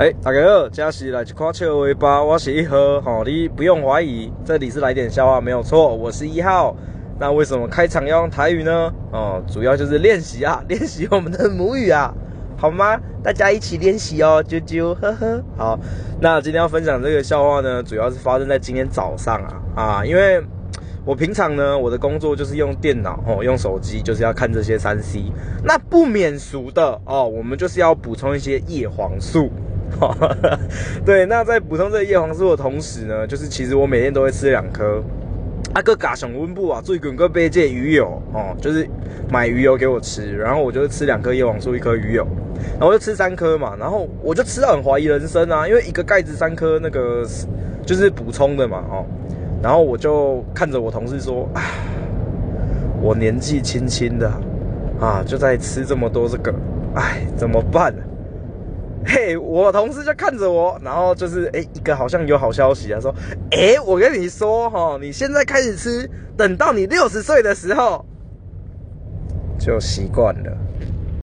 哎，大家好，这是来一块笑话吧，我是一号，吼，你不用怀疑，这里是来点笑话，没有错，我是一号。那为什么开场要用台语呢？哦，主要就是练习啊，练习我们的母语啊，好吗？大家一起练习哦，啾啾，呵呵。好，那今天要分享这个笑话呢，主要是发生在今天早上啊啊，因为我平常呢，我的工作就是用电脑哦，用手机就是要看这些三 C，那不免俗的哦，我们就是要补充一些叶黄素。对，那在补充这个叶黄素的同时呢，就是其实我每天都会吃两颗。阿哥嘎熊温布啊，最近个杯借鱼油哦，就是买鱼油给我吃，然后我就吃两颗叶黄素，一颗鱼油，然后就吃三颗嘛，然后我就吃到很怀疑人生啊，因为一个盖子三颗那个就是补充的嘛哦，然后我就看着我同事说，啊，我年纪轻轻的啊，就在吃这么多这个，哎，怎么办？嘿，我同事就看着我，然后就是哎，一个好像有好消息啊，说，哎，我跟你说哈，你现在开始吃，等到你六十岁的时候就习惯了。